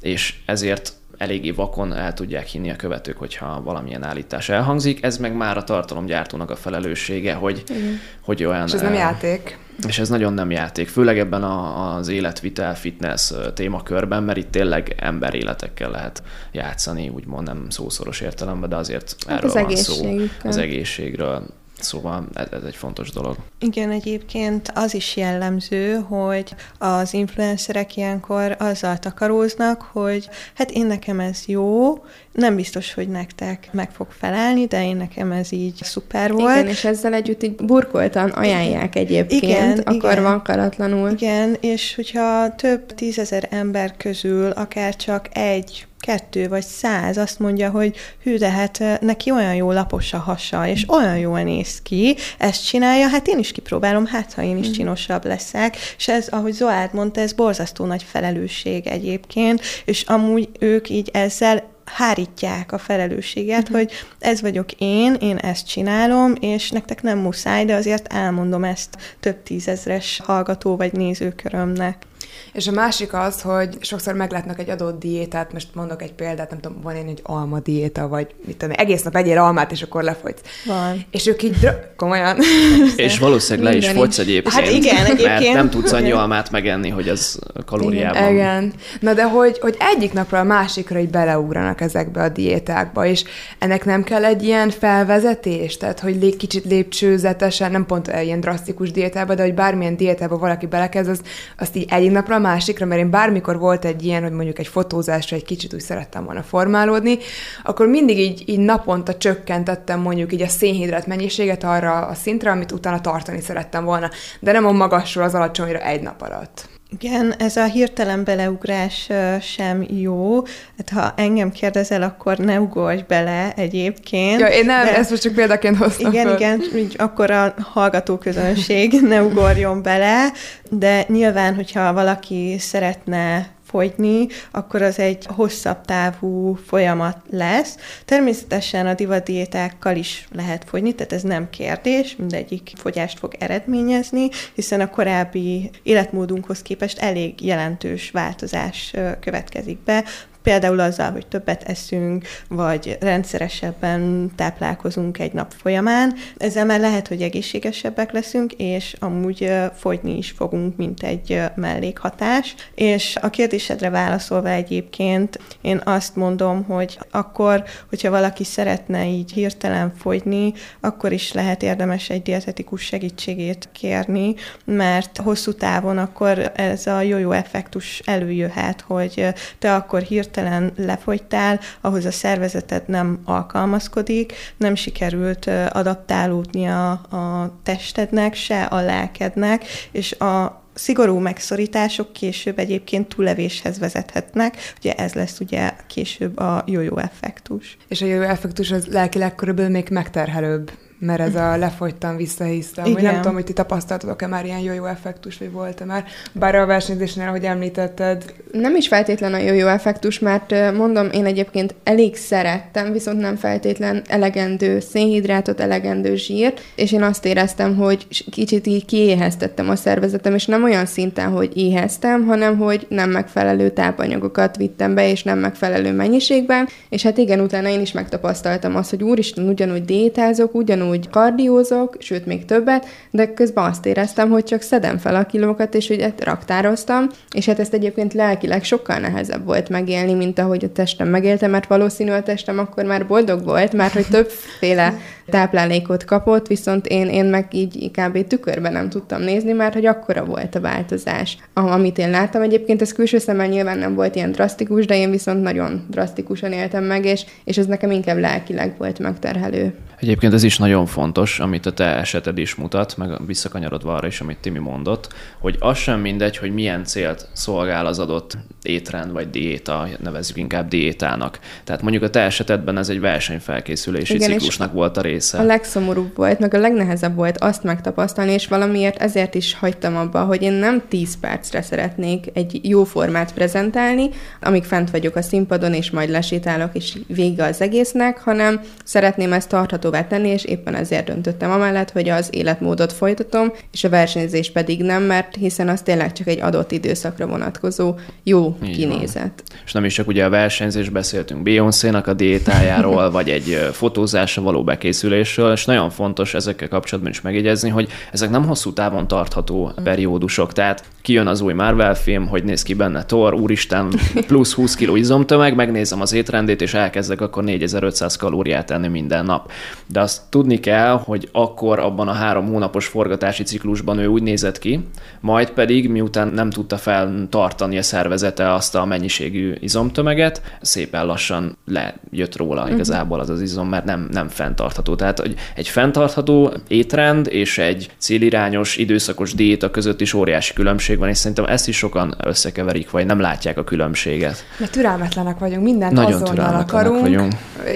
És ezért eléggé vakon el tudják hinni a követők, hogyha valamilyen állítás elhangzik. Ez meg már a tartalomgyártónak a felelőssége, hogy, mm. hogy olyan... És ez nem játék. És ez nagyon nem játék, főleg ebben a, az életvitel, fitness témakörben, mert itt tényleg emberéletekkel lehet játszani, úgymond nem szószoros értelemben, de azért hát erről az van szó, az egészségről. Szóval ez, ez egy fontos dolog. Igen, egyébként az is jellemző, hogy az influencerek ilyenkor azzal takaróznak, hogy hát én nekem ez jó, nem biztos, hogy nektek meg fog felelni, de én nekem ez így szuper volt. Igen, és ezzel együtt így burkoltan ajánlják egyébként, igen, akkor igen, van karatlanul. Igen, és hogyha több tízezer ember közül akár csak egy kettő vagy száz azt mondja, hogy hű, de hát neki olyan jó lapos a hasa, és olyan jól néz ki, ezt csinálja, hát én is kipróbálom, hát ha én is mhm. csinosabb leszek, és ez, ahogy Zoárd mondta, ez borzasztó nagy felelősség egyébként, és amúgy ők így ezzel hárítják a felelősséget, uh-huh. hogy ez vagyok én, én ezt csinálom, és nektek nem muszáj, de azért elmondom ezt több tízezres hallgató vagy nézőkörömnek. És a másik az, hogy sokszor meglátnak egy adott diétát, most mondok egy példát, nem tudom, van én egy alma diéta, vagy mit tudom, egész nap egyél almát, és akkor lefogysz. Van. És ők így, komolyan. [LAUGHS] és valószínűleg le is fogysz egyébként. Hát igen, egyébként. Mert nem tudsz annyi almát megenni, hogy az kalóriában. Igen. igen. Na de hogy, hogy egyik napra a másikra így beleugranak ezekbe a diétákba, és ennek nem kell egy ilyen felvezetés, tehát hogy lé, kicsit lépcsőzetesen, nem pont ilyen drasztikus diétába, de hogy bármilyen diétába valaki belekezd, az, azt így egyik napra a másikra, mert én bármikor volt egy ilyen, hogy mondjuk egy fotózásra egy kicsit úgy szerettem volna formálódni, akkor mindig így, így naponta csökkentettem mondjuk így a szénhidrát mennyiséget arra a szintre, amit utána tartani szerettem volna, de nem a magasról az alacsonyra egy nap alatt. Igen, ez a hirtelen beleugrás sem jó. Hát, ha engem kérdezel, akkor ne ugorj bele egyébként. Ja, én nem, de... ezt most csak példaként hoztam Igen, föl. igen, így akkor a hallgatóközönség [LAUGHS] ne ugorjon bele, de nyilván, hogyha valaki szeretne fogyni, akkor az egy hosszabb távú folyamat lesz. Természetesen a divadiétákkal is lehet fogyni, tehát ez nem kérdés, mindegyik fogyást fog eredményezni, hiszen a korábbi életmódunkhoz képest elég jelentős változás következik be, Például azzal, hogy többet eszünk, vagy rendszeresebben táplálkozunk egy nap folyamán. Ezzel már lehet, hogy egészségesebbek leszünk, és amúgy fogyni is fogunk, mint egy mellékhatás. És a kérdésedre válaszolva egyébként én azt mondom, hogy akkor, hogyha valaki szeretne így hirtelen fogyni, akkor is lehet érdemes egy dietetikus segítségét kérni, mert hosszú távon akkor ez a jó-jó effektus előjöhet, hogy te akkor hirtelen hirtelen lefogytál, ahhoz a szervezeted nem alkalmazkodik, nem sikerült adaptálódni a, a testednek, se a lelkednek, és a szigorú megszorítások később egyébként túlevéshez vezethetnek, ugye ez lesz ugye később a jó-jó effektus. És a jó-jó effektus az lelkileg körülbelül még megterhelőbb, mert ez a lefogytam, visszahisztem. Igen. Vagy nem tudom, hogy ti tapasztaltatok-e már ilyen jó-jó effektus, vagy volt-e már. Bár a versenyzésnél, ahogy említetted. Nem is feltétlen a jó-jó effektus, mert mondom, én egyébként elég szerettem, viszont nem feltétlen elegendő szénhidrátot, elegendő zsírt, és én azt éreztem, hogy kicsit így kiéheztettem a szervezetem, és nem olyan szinten, hogy éheztem, hanem hogy nem megfelelő tápanyagokat vittem be, és nem megfelelő mennyiségben, és hát igen, utána én is megtapasztaltam azt, hogy úristen, ugyanúgy diétázok, ugyanúgy ugyanúgy kardiózok, sőt még többet, de közben azt éreztem, hogy csak szedem fel a kilókat, és hogy raktároztam, és hát ezt egyébként lelkileg sokkal nehezebb volt megélni, mint ahogy a testem megélte, mert valószínű a testem akkor már boldog volt, mert hogy többféle [LAUGHS] táplálékot kapott, viszont én, én meg így kb. tükörben nem tudtam nézni, mert hogy akkora volt a változás. Amit én láttam egyébként, ez külső szemmel nyilván nem volt ilyen drasztikus, de én viszont nagyon drasztikusan éltem meg, és, és ez nekem inkább lelkileg volt megterhelő. Egyébként ez is nagyon fontos, amit a te eseted is mutat, meg visszakanyarodva arra is, amit Timi mondott, hogy az sem mindegy, hogy milyen célt szolgál az adott étrend vagy diéta, nevezzük inkább diétának. Tehát mondjuk a te esetedben ez egy versenyfelkészülési Igen, ciklusnak volt a része. A legszomorúbb volt, meg a legnehezebb volt azt megtapasztalni, és valamiért ezért is hagytam abba, hogy én nem 10 percre szeretnék egy jó formát prezentálni, amíg fent vagyok a színpadon, és majd lesétálok, és vége az egésznek, hanem szeretném ezt tarthatóvá tenni, és éppen ezért döntöttem amellett, hogy az életmódot folytatom, és a versenyzés pedig nem, mert hiszen az tényleg csak egy adott időszakra vonatkozó jó Így kinézet. Van. És nem is csak ugye a versenyzés beszéltünk Beyoncé-nak a diétájáról, [LAUGHS] vagy egy fotózásra való bekészülésről, és nagyon fontos ezekkel kapcsolatban is megjegyezni, hogy ezek nem hosszú távon tartható mm. periódusok. Tehát kijön az új Marvel film, hogy néz ki benne Thor, úristen, plusz 20 kg izomtömeg, megnézem az étrendét, és elkezdek akkor 4500 kalóriát enni minden nap. De azt tudni kell, hogy akkor abban a három hónapos forgatási ciklusban ő úgy nézett ki, majd pedig miután nem tudta feltartani a szervezete azt a mennyiségű izomtömeget, szépen lassan lejött róla uh-huh. igazából az az izom, mert nem, nem fenntartható. Tehát egy fenntartható étrend és egy célirányos, időszakos diéta között is óriási különbség van, és szerintem ezt is sokan összekeverik, vagy nem látják a különbséget. Mert türelmetlenek vagyunk, mindent Nagyon azonnal akarunk, vagyunk.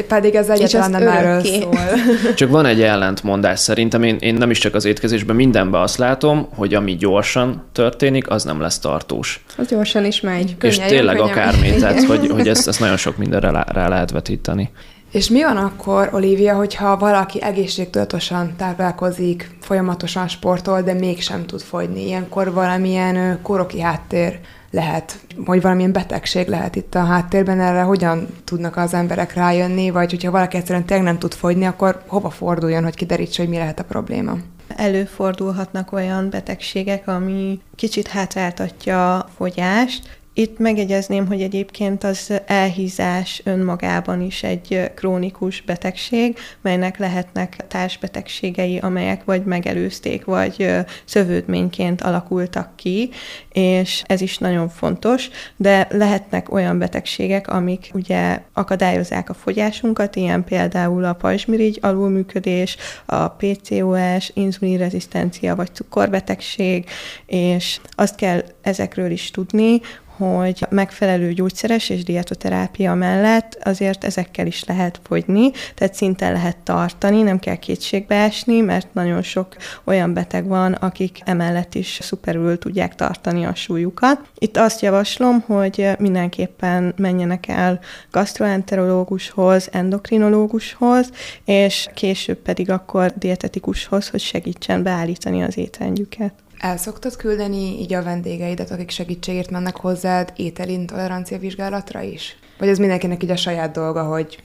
pedig ez egyáltalán nem erről [LAUGHS] szól. Csak van egy ellentmondás szerintem, én, én nem is csak az étkezésben mindenben azt látom, hogy ami gyorsan történik, az nem lesz tartós. Az gyorsan is megy. Könnyen, és tényleg könnyen. akármi, tehát hogy, hogy ezt, ezt nagyon sok mindenre rá, rá lehet vetíteni. És mi van akkor, Olivia, hogyha valaki egészségtudatosan táplálkozik, folyamatosan sportol, de mégsem tud fogyni? Ilyenkor valamilyen koroki háttér lehet, hogy valamilyen betegség lehet itt a háttérben, erre hogyan tudnak az emberek rájönni, vagy hogyha valaki egyszerűen tényleg nem tud fogyni, akkor hova forduljon, hogy kiderítse, hogy mi lehet a probléma? Előfordulhatnak olyan betegségek, ami kicsit hátráltatja a fogyást, itt megegyezném, hogy egyébként az elhízás önmagában is egy krónikus betegség, melynek lehetnek társbetegségei, amelyek vagy megelőzték, vagy szövődményként alakultak ki, és ez is nagyon fontos, de lehetnek olyan betegségek, amik ugye akadályozzák a fogyásunkat, ilyen például a pajzsmirigy alulműködés, a PCOS, inzulinrezisztencia vagy cukorbetegség, és azt kell ezekről is tudni, hogy megfelelő gyógyszeres és dietoterápia mellett azért ezekkel is lehet fogyni, tehát szinten lehet tartani, nem kell kétségbe esni, mert nagyon sok olyan beteg van, akik emellett is szuperül tudják tartani a súlyukat. Itt azt javaslom, hogy mindenképpen menjenek el gastroenterológushoz, endokrinológushoz, és később pedig akkor dietetikushoz, hogy segítsen beállítani az étrendjüket. El szoktad küldeni így a vendégeidet, akik segítségért mennek hozzád ételintolerancia vizsgálatra is? Vagy ez mindenkinek így a saját dolga, hogy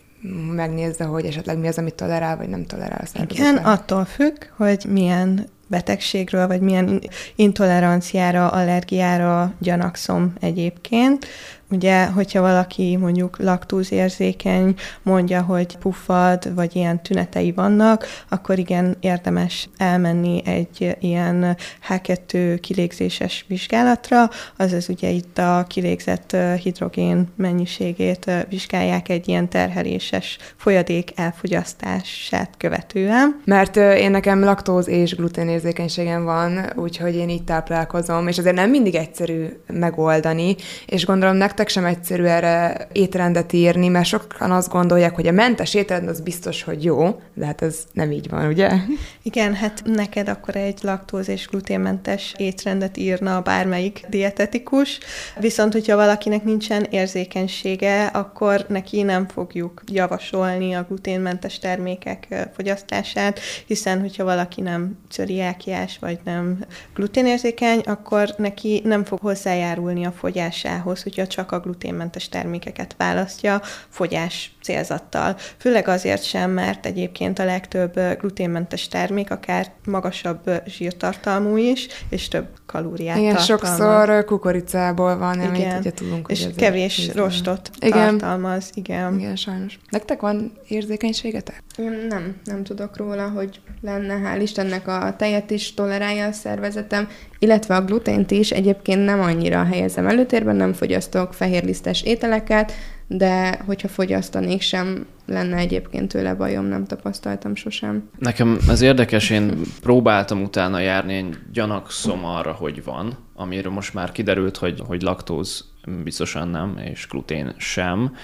megnézze, hogy esetleg mi az, amit tolerál, vagy nem tolerál a Igen, attól függ, hogy milyen betegségről, vagy milyen intoleranciára, allergiára gyanakszom egyébként. Ugye, hogyha valaki mondjuk laktózérzékeny, mondja, hogy puffad, vagy ilyen tünetei vannak, akkor igen, érdemes elmenni egy ilyen H2 kilégzéses vizsgálatra, azaz ugye itt a kilégzett hidrogén mennyiségét vizsgálják egy ilyen terheléses folyadék elfogyasztását követően. Mert én nekem laktóz és gluténérzékenységem van, úgyhogy én így táplálkozom, és azért nem mindig egyszerű megoldani, és gondolom nektek nektek sem egyszerű erre étrendet írni, mert sokan azt gondolják, hogy a mentes étrend az biztos, hogy jó, de hát ez nem így van, ugye? [LAUGHS] Igen, hát neked akkor egy laktóz és gluténmentes étrendet írna bármelyik dietetikus, viszont hogyha valakinek nincsen érzékenysége, akkor neki nem fogjuk javasolni a gluténmentes termékek fogyasztását, hiszen hogyha valaki nem cöriákiás vagy nem gluténérzékeny, akkor neki nem fog hozzájárulni a fogyásához, hogyha csak csak a gluténmentes termékeket választja fogyás célzattal. Főleg azért sem, mert egyébként a legtöbb gluténmentes termék akár magasabb zsírtartalmú is, és több kalóriát Igen, tartalmaz. sokszor kukoricából van, amit Igen. ugye tudunk, És hogy kevés ízlelő. rostot Igen. tartalmaz. Igen. Igen, sajnos. Nektek van érzékenységetek? Én nem, nem tudok róla, hogy lenne, hál' Istennek a tejet is tolerálja a szervezetem, illetve a glutént is. Egyébként nem annyira helyezem előtérben, nem fogyasztok fehérlisztes ételeket, de hogyha fogyasztanék sem, lenne egyébként tőle bajom, nem tapasztaltam sosem. Nekem ez érdekes, én próbáltam utána járni, én gyanakszom arra, hogy van, amiről most már kiderült, hogy, hogy laktóz biztosan nem, és glutén sem.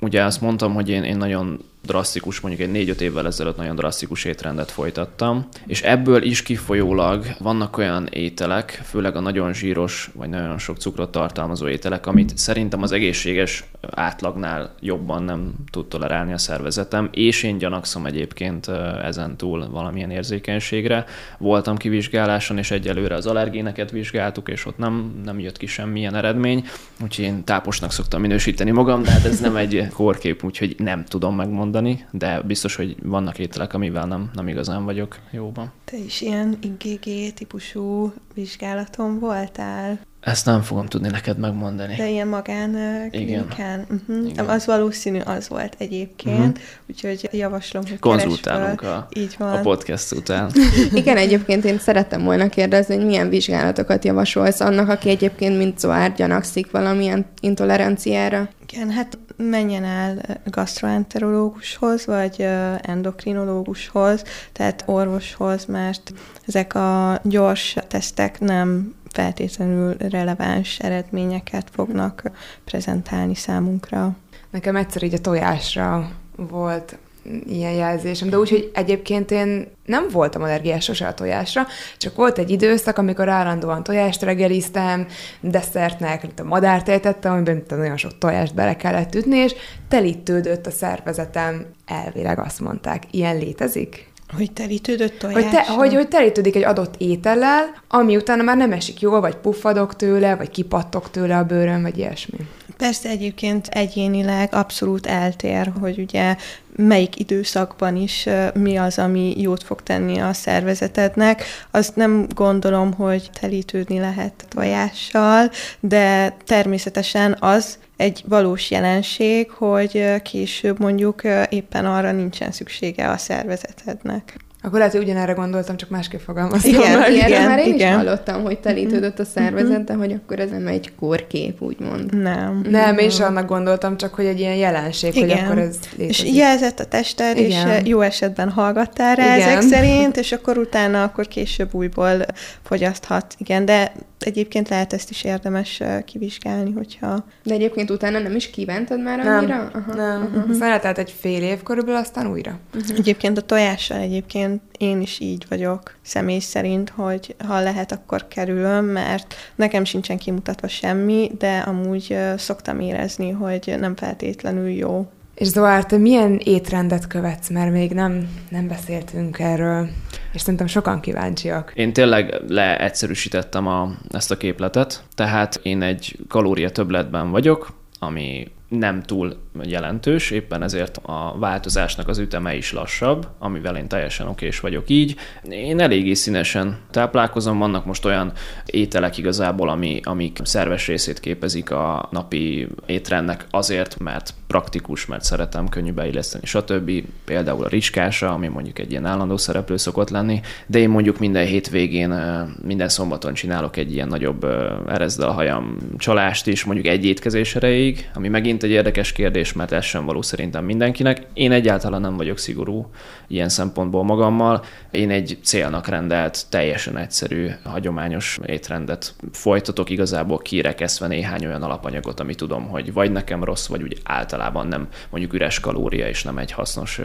Ugye azt mondtam, hogy én, én nagyon drasztikus, mondjuk egy négy-öt évvel ezelőtt nagyon drasztikus étrendet folytattam, és ebből is kifolyólag vannak olyan ételek, főleg a nagyon zsíros, vagy nagyon sok cukrot tartalmazó ételek, amit szerintem az egészséges átlagnál jobban nem tud tolerálni a szervezetem, és én gyanakszom egyébként ezen túl valamilyen érzékenységre. Voltam kivizsgáláson, és egyelőre az allergéneket vizsgáltuk, és ott nem, nem jött ki semmilyen eredmény, úgyhogy én táposnak szoktam minősíteni magam, de hát ez nem egy kórkép, úgyhogy nem tudom megmondani, de biztos, hogy vannak ételek, amivel nem, nem igazán vagyok jóban. Te is ilyen IgG típusú vizsgálaton voltál? Ezt nem fogom tudni neked megmondani. De ilyen magán klinikán. Uh-huh. Igen. Az valószínű az volt egyébként, Mhm. uh-huh. úgyhogy javaslom, hogy Konzultálunk a. Így van. a podcast után. [LAUGHS] Igen, egyébként én szerettem volna kérdezni, hogy milyen vizsgálatokat javasolsz annak, aki egyébként mint Zoár gyanakszik valamilyen intoleranciára. Igen, hát menjen el gastroenterológushoz, vagy endokrinológushoz, tehát orvoshoz, mert ezek a gyors tesztek nem feltétlenül releváns eredményeket fognak prezentálni számunkra. Nekem egyszer így a tojásra volt ilyen jelzésem, de úgy, hogy egyébként én nem voltam allergiás sose a tojásra, csak volt egy időszak, amikor állandóan tojást reggeliztem, desszertnek, mint a madártejet ettem, amiben nagyon sok tojást bele kellett ütni, és telítődött a szervezetem, elvileg azt mondták. Ilyen létezik? Hogy telítődött tojás? Hogy, te, hogy, hogy telítődik egy adott étellel, ami utána már nem esik jól, vagy puffadok tőle, vagy kipattok tőle a bőrön, vagy ilyesmi. Persze egyébként egyénileg abszolút eltér, hogy ugye melyik időszakban is mi az, ami jót fog tenni a szervezetednek. Azt nem gondolom, hogy telítődni lehet tojással, de természetesen az egy valós jelenség, hogy később mondjuk éppen arra nincsen szüksége a szervezetednek. Akkor lehet, hogy ugyanerre gondoltam, csak másképp fogalmaztam Igen, meg. Ilyenről igen, már én igen. is hallottam, hogy telítődött a szervezet, de hogy akkor ez nem egy kórkép, úgymond. Nem. Nem, én is annak gondoltam, csak, hogy egy ilyen jelenség, hogy Igen. akkor ez És létezik. jelzett a tested, és Igen. ö, jó esetben hallgattál rá Igen. ezek szerint, és akkor utána akkor később újból fogyaszthat. Igen, de egyébként lehet ezt is érdemes kivizsgálni, hogyha... De egyébként utána nem is kívántad már Nem, annyira? Aha, nem. aha. Eltelt egy fél év körülbelül, aztán újra. Egyébként a tojással egyébként én is így vagyok személy szerint, hogy ha lehet, akkor kerülöm, mert nekem sincsen kimutatva semmi, de amúgy szoktam érezni, hogy nem feltétlenül jó. És Zoár, te milyen étrendet követsz, mert még nem, nem beszéltünk erről, és szerintem sokan kíváncsiak. Én tényleg leegyszerűsítettem a, ezt a képletet, tehát én egy kalória többletben vagyok, ami nem túl jelentős, éppen ezért a változásnak az üteme is lassabb, amivel én teljesen okés vagyok így. Én eléggé színesen táplálkozom, vannak most olyan ételek igazából, ami, amik szerves részét képezik a napi étrendnek azért, mert praktikus, mert szeretem könnyű beilleszteni, stb. Például a ricskása, ami mondjuk egy ilyen állandó szereplő szokott lenni, de én mondjuk minden hétvégén, minden szombaton csinálok egy ilyen nagyobb erezdel hajam csalást is, mondjuk egy étkezés erejéig, ami megint egy érdekes kérdés, mert ez sem való szerintem mindenkinek. Én egyáltalán nem vagyok szigorú ilyen szempontból magammal. Én egy célnak rendelt, teljesen egyszerű, hagyományos étrendet folytatok, igazából kirekesztve néhány olyan alapanyagot, ami tudom, hogy vagy nekem rossz, vagy úgy általában nem mondjuk üres kalória, és nem egy hasznos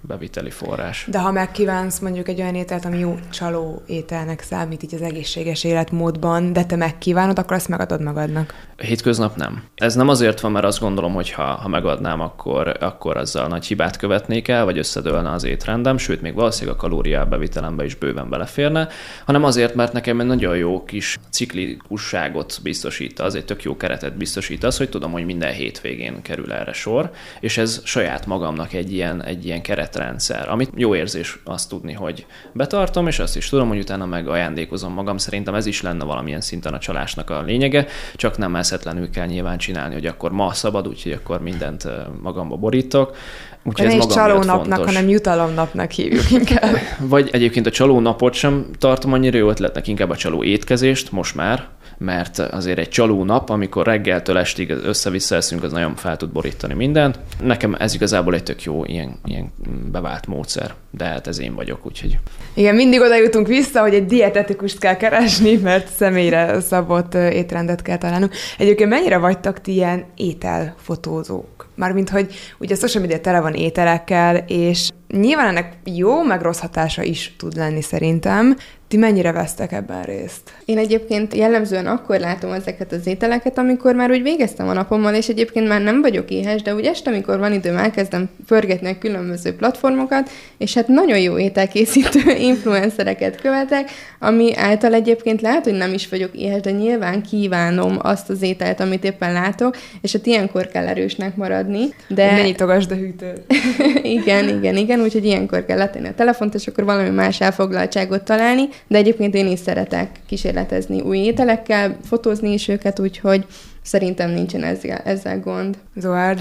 beviteli forrás. De ha megkívánsz mondjuk egy olyan ételt, ami jó csaló ételnek számít így az egészséges életmódban, de te megkívánod, akkor azt megadod magadnak. Hétköznap nem. Ez nem azért van, mert azt gondolom, hogy ha, ha megadnám, akkor, akkor azzal nagy hibát követnék el, vagy összedőlne az étrendem, sőt, még valószínűleg a kalóriábevitelembe is bőven beleférne, hanem azért, mert nekem egy nagyon jó kis ciklikusságot biztosít, az egy tök jó keretet biztosít az, hogy tudom, hogy minden hétvégén kerül erre sor, és ez saját magamnak egy ilyen, egy ilyen keretrendszer, amit jó érzés azt tudni, hogy betartom, és azt is tudom, hogy utána meg ajándékozom magam. Szerintem ez is lenne valamilyen szinten a csalásnak a lényege, csak nem eszetlenül kell nyilván csinálni, hogy akkor ma szabad, úgyhogy akkor mindent magamba borítok. Úgyhogy ez nem is csalónapnak, hanem jutalomnapnak hívjuk inkább. [LAUGHS] Vagy egyébként a csaló napot sem tartom annyira jó ötletnek, inkább a csaló étkezést most már, mert azért egy csaló nap, amikor reggeltől estig össze-vissza eszünk, az nagyon fel tud borítani mindent. Nekem ez igazából egy tök jó ilyen, ilyen bevált módszer, de hát ez én vagyok, úgyhogy... Igen, mindig oda jutunk vissza, hogy egy dietetikust kell keresni, mert személyre szabott étrendet kell találnunk. Egyébként mennyire vagytok ti ilyen ételfotózók? Mármint, hogy ugye a social media tele van ételekkel, és nyilván ennek jó, meg rossz hatása is tud lenni szerintem, ti mennyire vesztek ebben részt? Én egyébként jellemzően akkor látom ezeket az ételeket, amikor már úgy végeztem a napommal, és egyébként már nem vagyok éhes, de úgy este, amikor van időm, elkezdem pörgetni a különböző platformokat, és hát nagyon jó ételkészítő influencereket követek, ami által egyébként lehet, hogy nem is vagyok éhes, de nyilván kívánom azt az ételt, amit éppen látok, és hát ilyenkor kell erősnek maradni. De... Ne nyitogasd a hűtőt. [LAUGHS] igen, igen, igen, úgyhogy ilyenkor kell letenni a telefont, és akkor valami más elfoglaltságot találni, de egyébként én is szeretek kísérletezni új ételekkel, fotózni is őket, úgyhogy szerintem nincsen ezzel, ezzel gond. Zoárd?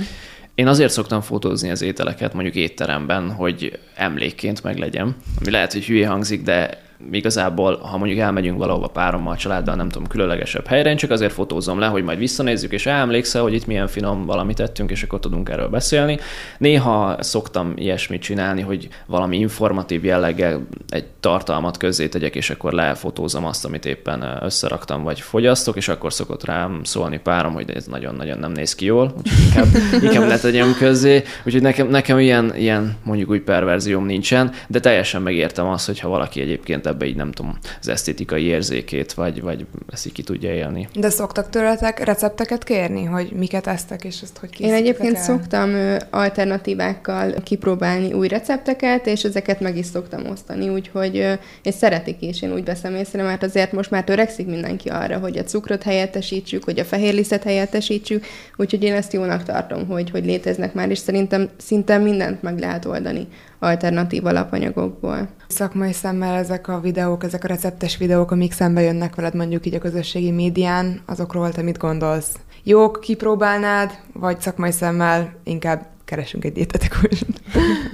Én azért szoktam fotózni az ételeket, mondjuk étteremben, hogy emlékként meglegyem. Ami lehet, hogy hülye hangzik, de igazából, ha mondjuk elmegyünk valahova párommal, családdal, nem tudom, különlegesebb helyre, én csak azért fotózom le, hogy majd visszanézzük, és emlékszel, hogy itt milyen finom valamit tettünk, és akkor tudunk erről beszélni. Néha szoktam ilyesmit csinálni, hogy valami informatív jelleggel egy tartalmat közzé tegyek, és akkor lefotózom azt, amit éppen összeraktam, vagy fogyasztok, és akkor szokott rám szólni párom, hogy ez nagyon-nagyon nem néz ki jól, úgyhogy inkább, inkább ne közzé. Úgyhogy nekem, nekem ilyen, ilyen mondjuk úgy perverzióm nincsen, de teljesen megértem azt, hogyha valaki egyébként egyébként ebbe így nem tudom, az esztétikai érzékét, vagy, vagy ezt így ki tudja élni. De szoktak tőletek recepteket kérni, hogy miket esztek, és ezt hogy Én egyébként el? szoktam alternatívákkal kipróbálni új recepteket, és ezeket meg is szoktam osztani, úgyhogy és szeretik is, én úgy veszem észre, mert azért most már törekszik mindenki arra, hogy a cukrot helyettesítsük, hogy a fehérlisztet helyettesítsük, úgyhogy én ezt jónak tartom, hogy, hogy léteznek már, és szerintem szinte mindent meg lehet oldani alternatív alapanyagokból. Szakmai szemmel ezek a videók, ezek a receptes videók, amik szembe jönnek veled mondjuk így a közösségi médián, azokról te mit gondolsz? Jók, kipróbálnád, vagy szakmai szemmel inkább keresünk egy dietetikust.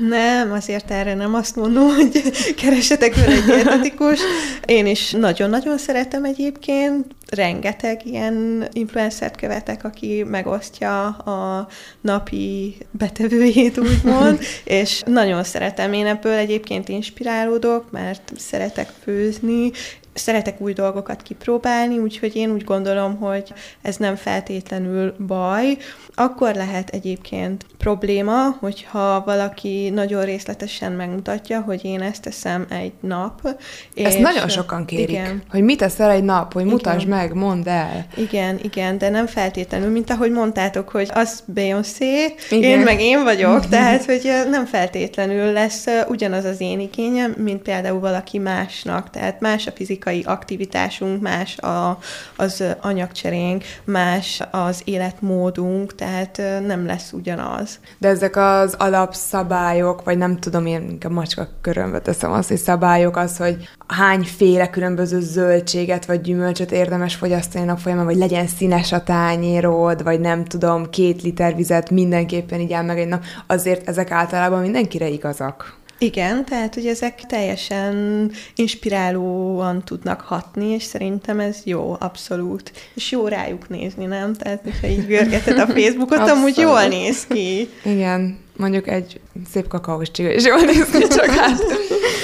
Nem, azért erre nem azt mondom, hogy keresetek fel egy dietetikus. Én is nagyon-nagyon szeretem egyébként. Rengeteg ilyen influencert követek, aki megosztja a napi betevőjét, úgymond, és nagyon szeretem. Én ebből egyébként inspirálódok, mert szeretek főzni, szeretek új dolgokat kipróbálni, úgyhogy én úgy gondolom, hogy ez nem feltétlenül baj. Akkor lehet egyébként probléma, hogyha valaki nagyon részletesen megmutatja, hogy én ezt teszem egy nap. Ezt és nagyon sokan kérik, igen. hogy mit teszel egy nap, hogy mutasd igen. meg, mondd el. Igen, igen, de nem feltétlenül, mint ahogy mondtátok, hogy az Beyoncé, én meg én vagyok, [LAUGHS] tehát hogy nem feltétlenül lesz ugyanaz az én igényem, mint például valaki másnak, tehát más a fizikai aktivitásunk, más a, az anyagcserénk, más az életmódunk, tehát nem lesz ugyanaz. De ezek az alapszabályok, vagy nem tudom, én inkább macska körömbe teszem azt, hogy szabályok az, hogy hányféle különböző zöldséget vagy gyümölcsöt érdemes fogyasztani nap folyamán, vagy legyen színes a tányérod, vagy nem tudom, két liter vizet mindenképpen így meg egy nap, azért ezek általában mindenkire igazak. Igen, tehát hogy ezek teljesen inspirálóan tudnak hatni, és szerintem ez jó, abszolút. És jó rájuk nézni, nem? Tehát, hogyha így görgeted a Facebookot, amúgy jól néz ki. Igen, mondjuk egy szép kakaós csiga is jól néz ki, csak hát [LAUGHS]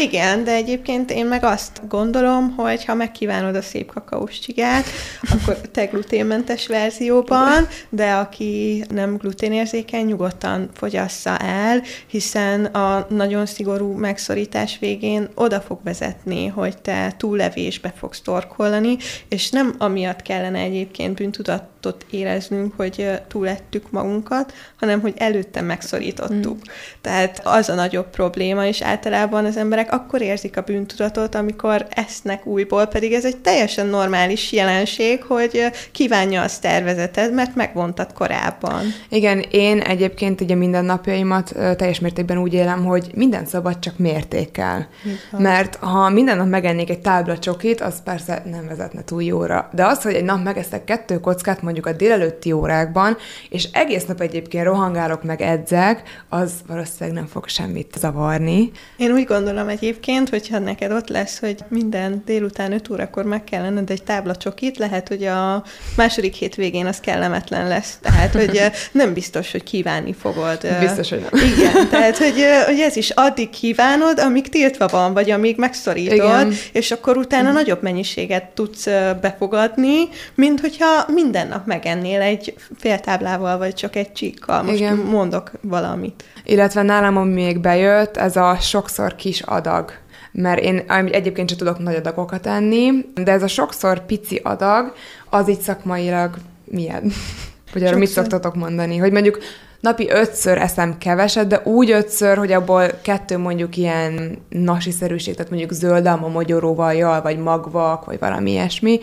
Igen, de egyébként én meg azt gondolom, hogy ha megkívánod a szép kakaós csigát, akkor te gluténmentes verzióban, de aki nem gluténérzékeny, nyugodtan fogyassza el, hiszen a nagyon szigorú megszorítás végén oda fog vezetni, hogy te túllevésbe fogsz torkolani, és nem amiatt kellene egyébként bűntudatot éreznünk, hogy túlettük magunkat, hanem hogy előtte megszorítottuk. Mm. Tehát az a nagyobb probléma, és általában az emberek akkor érzik a bűntudatot, amikor esznek újból, pedig ez egy teljesen normális jelenség, hogy kívánja a szervezeted, mert megvontad korábban. Igen, én egyébként ugye mindennapjaimat teljes mértékben úgy élem, hogy minden szabad csak mértékkel. Igen. Mert ha minden nap megennék egy tábla csokit, az persze nem vezetne túl jóra. De az, hogy egy nap megeszek kettő kockát mondjuk a délelőtti órákban, és egész nap egyébként rohangálok meg edzek, az valószínűleg nem fog semmit zavarni. Én úgy gondolom egyébként, hogyha neked ott lesz, hogy minden délután 5 órakor meg kell lenned egy tábla csokit, lehet, hogy a második végén az kellemetlen lesz. Tehát, hogy nem biztos, hogy kívánni fogod. Biztos, hogy nem. Igen, tehát, hogy, hogy ez is addig kívánod, amíg tiltva van, vagy amíg megszorítod, Igen. és akkor utána mm. nagyobb mennyiséget tudsz befogadni, mint hogyha minden nap megennél egy fél táblával, vagy csak egy csíkkal. Most Igen. mondok valamit. Illetve nálam, ami még bejött, ez a sokszor kis adag mert én egyébként sem tudok nagy adagokat enni, de ez a sokszor pici adag, az így szakmailag milyen? [LAUGHS] Vagy arra mit szoktatok mondani? Hogy mondjuk napi ötször eszem keveset, de úgy ötször, hogy abból kettő mondjuk ilyen nasiszerűség, tehát mondjuk zöld alma mogyoróval, vagy magvak, vagy valami ilyesmi,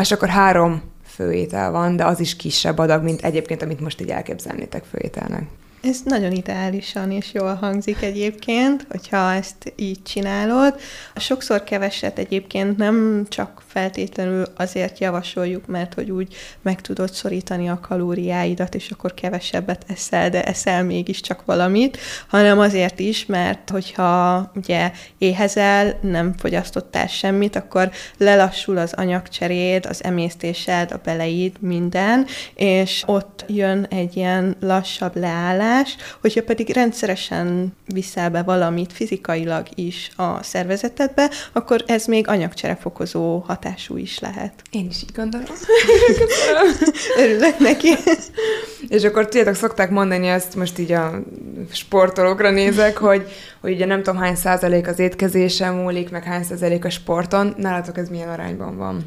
és akkor három főétel van, de az is kisebb adag, mint egyébként, amit most így elképzelnétek főételnek. Ez nagyon ideálisan és jól hangzik egyébként, hogyha ezt így csinálod. Sokszor keveset egyébként nem csak feltétlenül azért javasoljuk, mert hogy úgy meg tudod szorítani a kalóriáidat, és akkor kevesebbet eszel, de eszel mégiscsak valamit, hanem azért is, mert hogyha ugye éhezel, nem fogyasztottál semmit, akkor lelassul az anyagcseréd, az emésztésed, a beleid, minden, és ott jön egy ilyen lassabb leállás, hogyha pedig rendszeresen viszel be valamit fizikailag is a szervezetedbe, akkor ez még anyagcserefokozó hatás hatású is lehet. Én is így gondolom. [LAUGHS] Örülök neki. És akkor tudjátok, szokták mondani ezt, most így a sportolókra nézek, hogy, hogy ugye nem tudom hány százalék az étkezésen múlik, meg hány százalék a sporton. Nálatok ez milyen arányban van?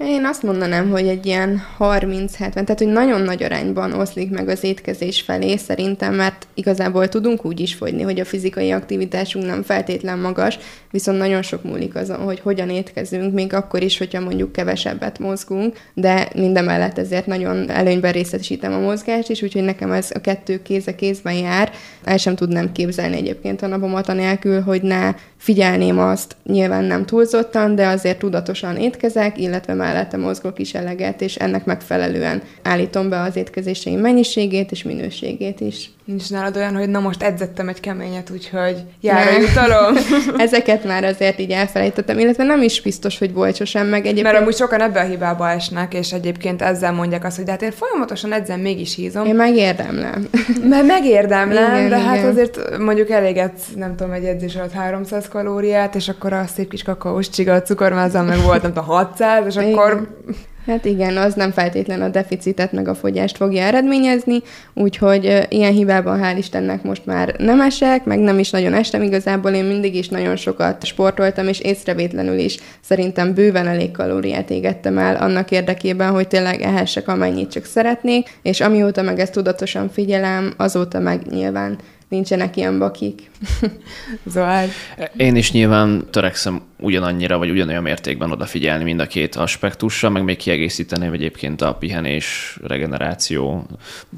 Én azt mondanám, hogy egy ilyen 30-70, tehát hogy nagyon nagy arányban oszlik meg az étkezés felé szerintem, mert igazából tudunk úgy is fogyni, hogy a fizikai aktivitásunk nem feltétlen magas, viszont nagyon sok múlik azon, hogy hogyan étkezünk, még akkor is, hogyha mondjuk kevesebbet mozgunk, de mindemellett ezért nagyon előnyben részesítem a mozgást is, úgyhogy nekem ez a kettő kéz a kézben jár. El sem tudnám képzelni egyébként a napomat anélkül, hogy ne figyelném azt, nyilván nem túlzottan, de azért tudatosan étkezek, illetve mellette mozgok is eleget, és ennek megfelelően állítom be az étkezéseim mennyiségét és minőségét is. Nincs nálad olyan, hogy na most edzettem egy keményet, úgyhogy jár a jutalom? [LAUGHS] Ezeket már azért így elfelejtettem, illetve nem is biztos, hogy volt sosem meg egyébként. Mert amúgy sokan ebbe a hibába esnek, és egyébként ezzel mondják azt, hogy de hát én folyamatosan edzem, mégis hízom. Én megérdemlem. [LAUGHS] Mert megérdemlem, igen, de hát igen. hát azért mondjuk eléget, nem tudom, egy edzés alatt 300 kalóriát, és akkor a szép kis kakaós csiga, a cukormázal meg volt, nem tudom, 600, és [LAUGHS] igen. Akkor Hát igen, az nem feltétlen a deficitet meg a fogyást fogja eredményezni, úgyhogy ilyen hibában hál' Istennek most már nem esek, meg nem is nagyon estem igazából, én mindig is nagyon sokat sportoltam, és észrevétlenül is szerintem bőven elég kalóriát égettem el annak érdekében, hogy tényleg ehessek amennyit csak szeretnék, és amióta meg ezt tudatosan figyelem, azóta meg nyilván nincsenek ilyen bakik. [LAUGHS] Zoár? Én is nyilván törekszem ugyanannyira, vagy ugyanolyan mértékben odafigyelni mind a két aspektusra, meg még kiegészíteném egyébként a pihenés, regeneráció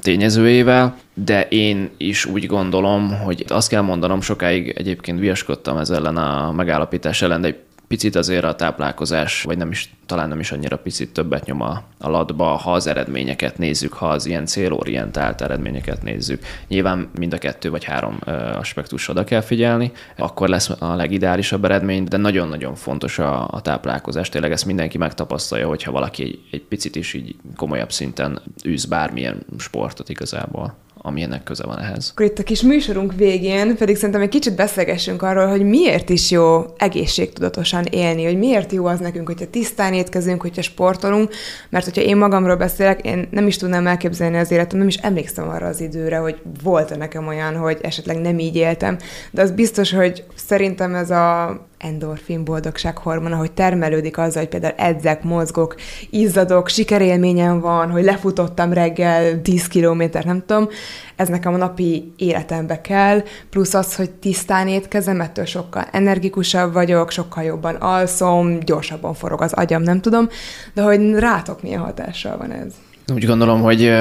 tényezőjével, de én is úgy gondolom, hogy azt kell mondanom, sokáig egyébként viaskodtam ez ellen a megállapítás ellen, de picit azért a táplálkozás, vagy nem is, talán nem is annyira picit többet nyom a, a latba, ha az eredményeket nézzük, ha az ilyen célorientált eredményeket nézzük. Nyilván mind a kettő vagy három aspektus oda kell figyelni, akkor lesz a legideálisabb eredmény, de nagyon-nagyon fontos a, a táplálkozás. Tényleg ezt mindenki megtapasztalja, hogyha valaki egy, egy picit is így komolyabb szinten űz bármilyen sportot igazából ami ennek köze van ehhez. Akkor itt a kis műsorunk végén pedig szerintem egy kicsit beszélgessünk arról, hogy miért is jó egészségtudatosan élni, hogy miért jó az nekünk, hogyha tisztán étkezünk, hogyha sportolunk, mert hogyha én magamról beszélek, én nem is tudnám elképzelni az életem, nem is emlékszem arra az időre, hogy volt-e nekem olyan, hogy esetleg nem így éltem, de az biztos, hogy szerintem ez a endorfin boldogság hormona, hogy termelődik azzal, hogy például edzek, mozgok, izzadok, sikerélményem van, hogy lefutottam reggel 10 kilométer, nem tudom, ez nekem a napi életembe kell, plusz az, hogy tisztán étkezem, ettől sokkal energikusabb vagyok, sokkal jobban alszom, gyorsabban forog az agyam, nem tudom, de hogy rátok milyen hatással van ez? Úgy gondolom, hogy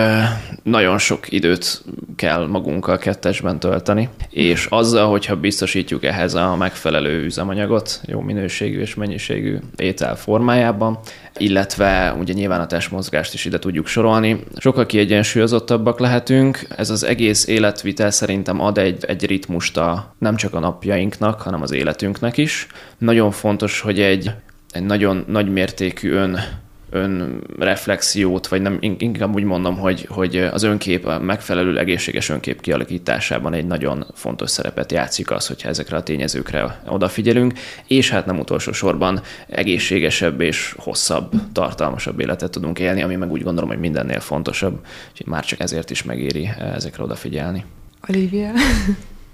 nagyon sok időt kell magunkkal kettesben tölteni, és azzal, hogyha biztosítjuk ehhez a megfelelő üzemanyagot, jó minőségű és mennyiségű étel formájában, illetve ugye nyilván a testmozgást is ide tudjuk sorolni, sokkal kiegyensúlyozottabbak lehetünk. Ez az egész életvitel szerintem ad egy, egy ritmust a, nem csak a napjainknak, hanem az életünknek is. Nagyon fontos, hogy egy, egy nagyon nagy mértékű ön önreflexiót, vagy nem, inkább úgy mondom, hogy, hogy az önkép, a megfelelő egészséges önkép kialakításában egy nagyon fontos szerepet játszik az, hogyha ezekre a tényezőkre odafigyelünk, és hát nem utolsó sorban egészségesebb és hosszabb, tartalmasabb életet tudunk élni, ami meg úgy gondolom, hogy mindennél fontosabb, úgyhogy már csak ezért is megéri ezekre odafigyelni. Olivia?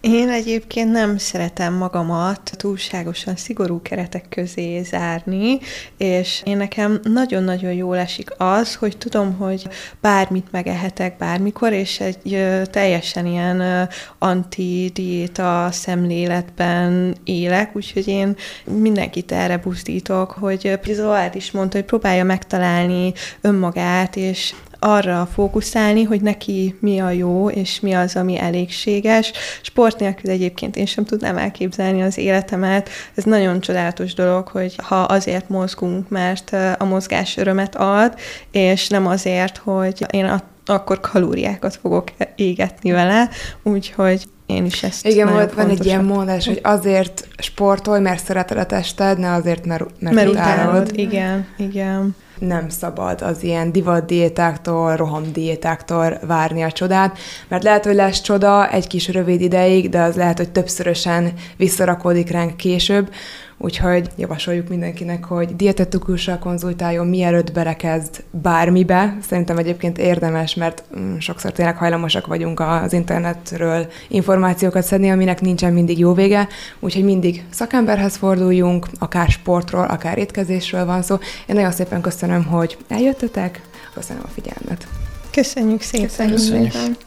Én egyébként nem szeretem magamat túlságosan szigorú keretek közé zárni, és én nekem nagyon-nagyon jól esik az, hogy tudom, hogy bármit megehetek bármikor, és egy teljesen ilyen anti-diéta szemléletben élek, úgyhogy én mindenkit erre buzdítok, hogy Zoát is mondta, hogy próbálja megtalálni önmagát, és arra fókuszálni, hogy neki mi a jó, és mi az, ami elégséges. Sport nélkül egyébként én sem tudnám elképzelni az életemet. Ez nagyon csodálatos dolog, hogy ha azért mozgunk, mert a mozgás örömet ad, és nem azért, hogy én a akkor kalóriákat fogok égetni vele, úgyhogy én is ezt Igen, volt, van egy ilyen mondás, hogy azért sportolj, mert szereted a tested, ne azért, mert, mert, mert utálod. Igen, igen nem szabad az ilyen divatdiétáktól, rohamdiétáktól várni a csodát, mert lehet, hogy lesz csoda egy kis rövid ideig, de az lehet, hogy többszörösen visszarakódik ránk később, Úgyhogy javasoljuk mindenkinek, hogy dietetikussal konzultáljon, mielőtt belekezd bármibe. Szerintem egyébként érdemes, mert mm, sokszor tényleg hajlamosak vagyunk az internetről információkat szedni, aminek nincsen mindig jó vége, úgyhogy mindig szakemberhez forduljunk, akár sportról, akár étkezésről van szó. Én nagyon szépen köszönöm, hogy eljöttetek, köszönöm a figyelmet. Köszönjük szépen! Köszönjük. Köszönjük.